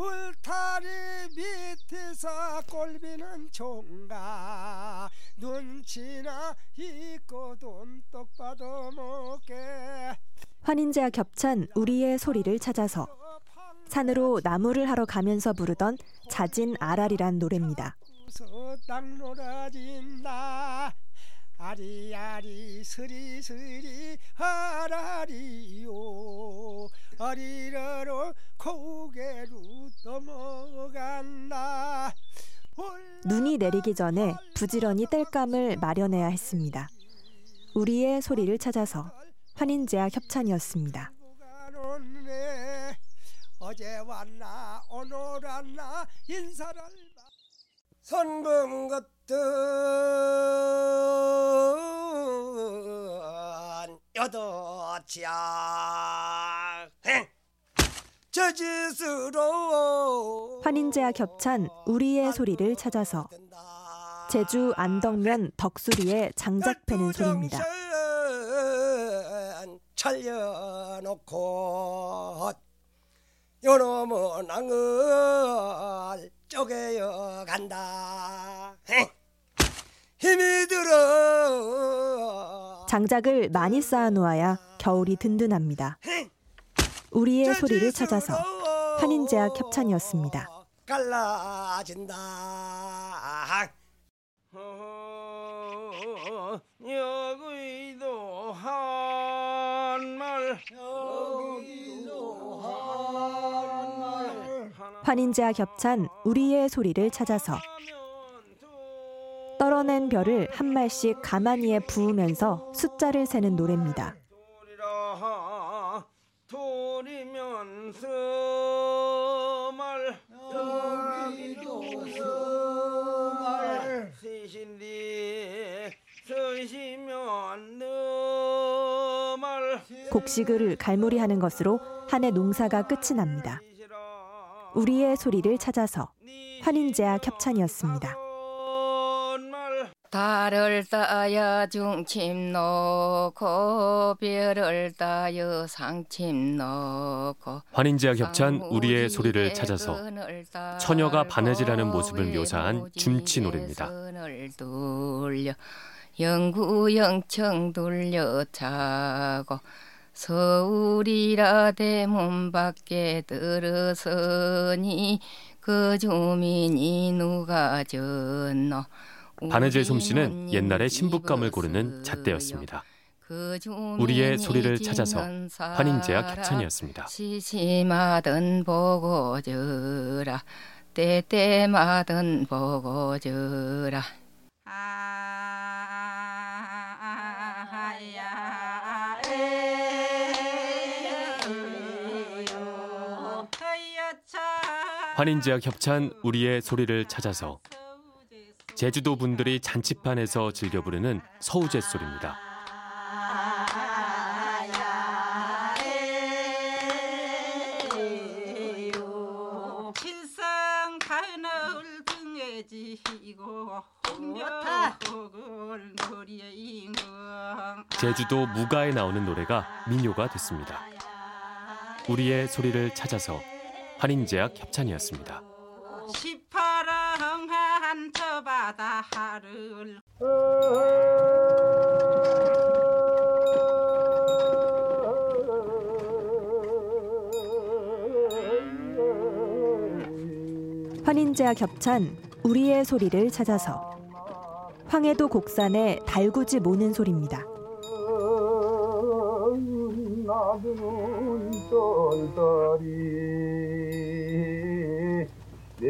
울타리 밑에서 꼴비는 총각. 눈치나 있고 돈똑 받아 먹게. 환인제와 겹찬 우리의 소리를 찾아서 산으로 나무를 하러 가면서 부르던 자진 아랄이란 노래입니다. 아리아리 스리스리 아라리요 아리라로 고개로 넘어간다 눈이 내리기 전에 부지런히 땔감을 마련해야 했습니다. 우리의 소리를 찾아서 환인제와 협찬이었습니다. 어제 왔나 오늘 왔나 인사를 선금 같은 여덟치야. 저짓으로. 환인제와 겹찬 우리의 소리를 찾아서 제주 안덕면 덕수리의 장작 패는 소리입니다. 차려놓고 요놈은 낭을 쪼개어 간다. 힘이 들어 장작을 많이 쌓아놓아야 겨울이 든든합니다. 우리의 소리를 찾아서 환인제와 협찬이었습니다. 갈라진다 여기도 한말 여기도 한말 환인제와 겹찬 우리의 소리를 찾아서 떨어낸 별을 한 말씩 가마니에 부으면서 숫자를 세는 노래입니다. 곡식을 갈무리하는 것으로 한 해 농사가 끝이 납니다. 우리의 소리를 찾아서 환인제와 협찬이었습니다. 달을 따야 중침 놓고 별을 따여 상침 놓고 환인제와 겹찬 우리의 소리를 찾아서 처녀가 바느질하는 모습을 묘사한 줌치 노래입니다. 영구 영청 돌려 차고 서울이라 대문 밖에 들어서니 그 주민이 누가 졌노 바느질 솜씨는 옛날에 신부감을 고르는 잣대였습니다. 우리의 소리를 찾아서 환인제와 겹찬이었습니다. 시시마든 보고 저라 때때마든 보고 저라 환인제와 겹찬 우리의 소리를 찾아서 제주도 분들이 잔치판에서 즐겨 부르는 서우제 소리입니다. 제주도 무가에 나오는 노래가 민요가 됐습니다. 우리의 소리를 찾아서 환인제약 협찬이었습니다. 바다를 환인제와 겹찬 우리의 소리를 찾아서 황해도 곡산의 달구지 모는 소리입니다.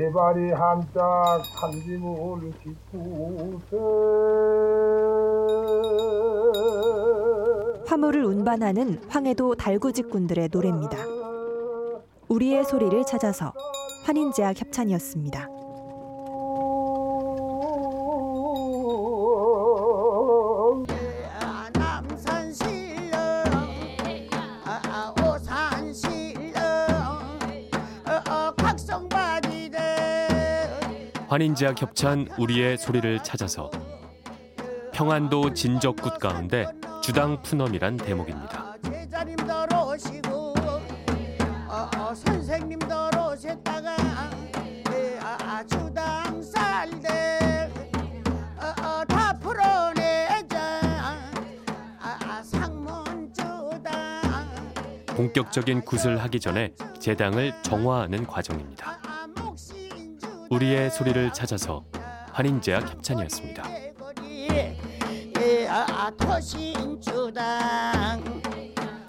네 발이 한짝 한짐을 짚고세 화물을 운반하는 황해도 달구지꾼들의 노래입니다. 우리의 소리를 찾아서 환인제약 협찬이었습니다. 환인지와 겹찬 우리의 소리를 찾아서 평안도 진적굿 가운데 주당 푸넘이란 대목입니다. 본격적인 굿을 하기 전에 재당을 정화하는 과정입니다. 우리의 소리를 찾아서 환인제약 협찬이었습니다. 예, 아, 토신주당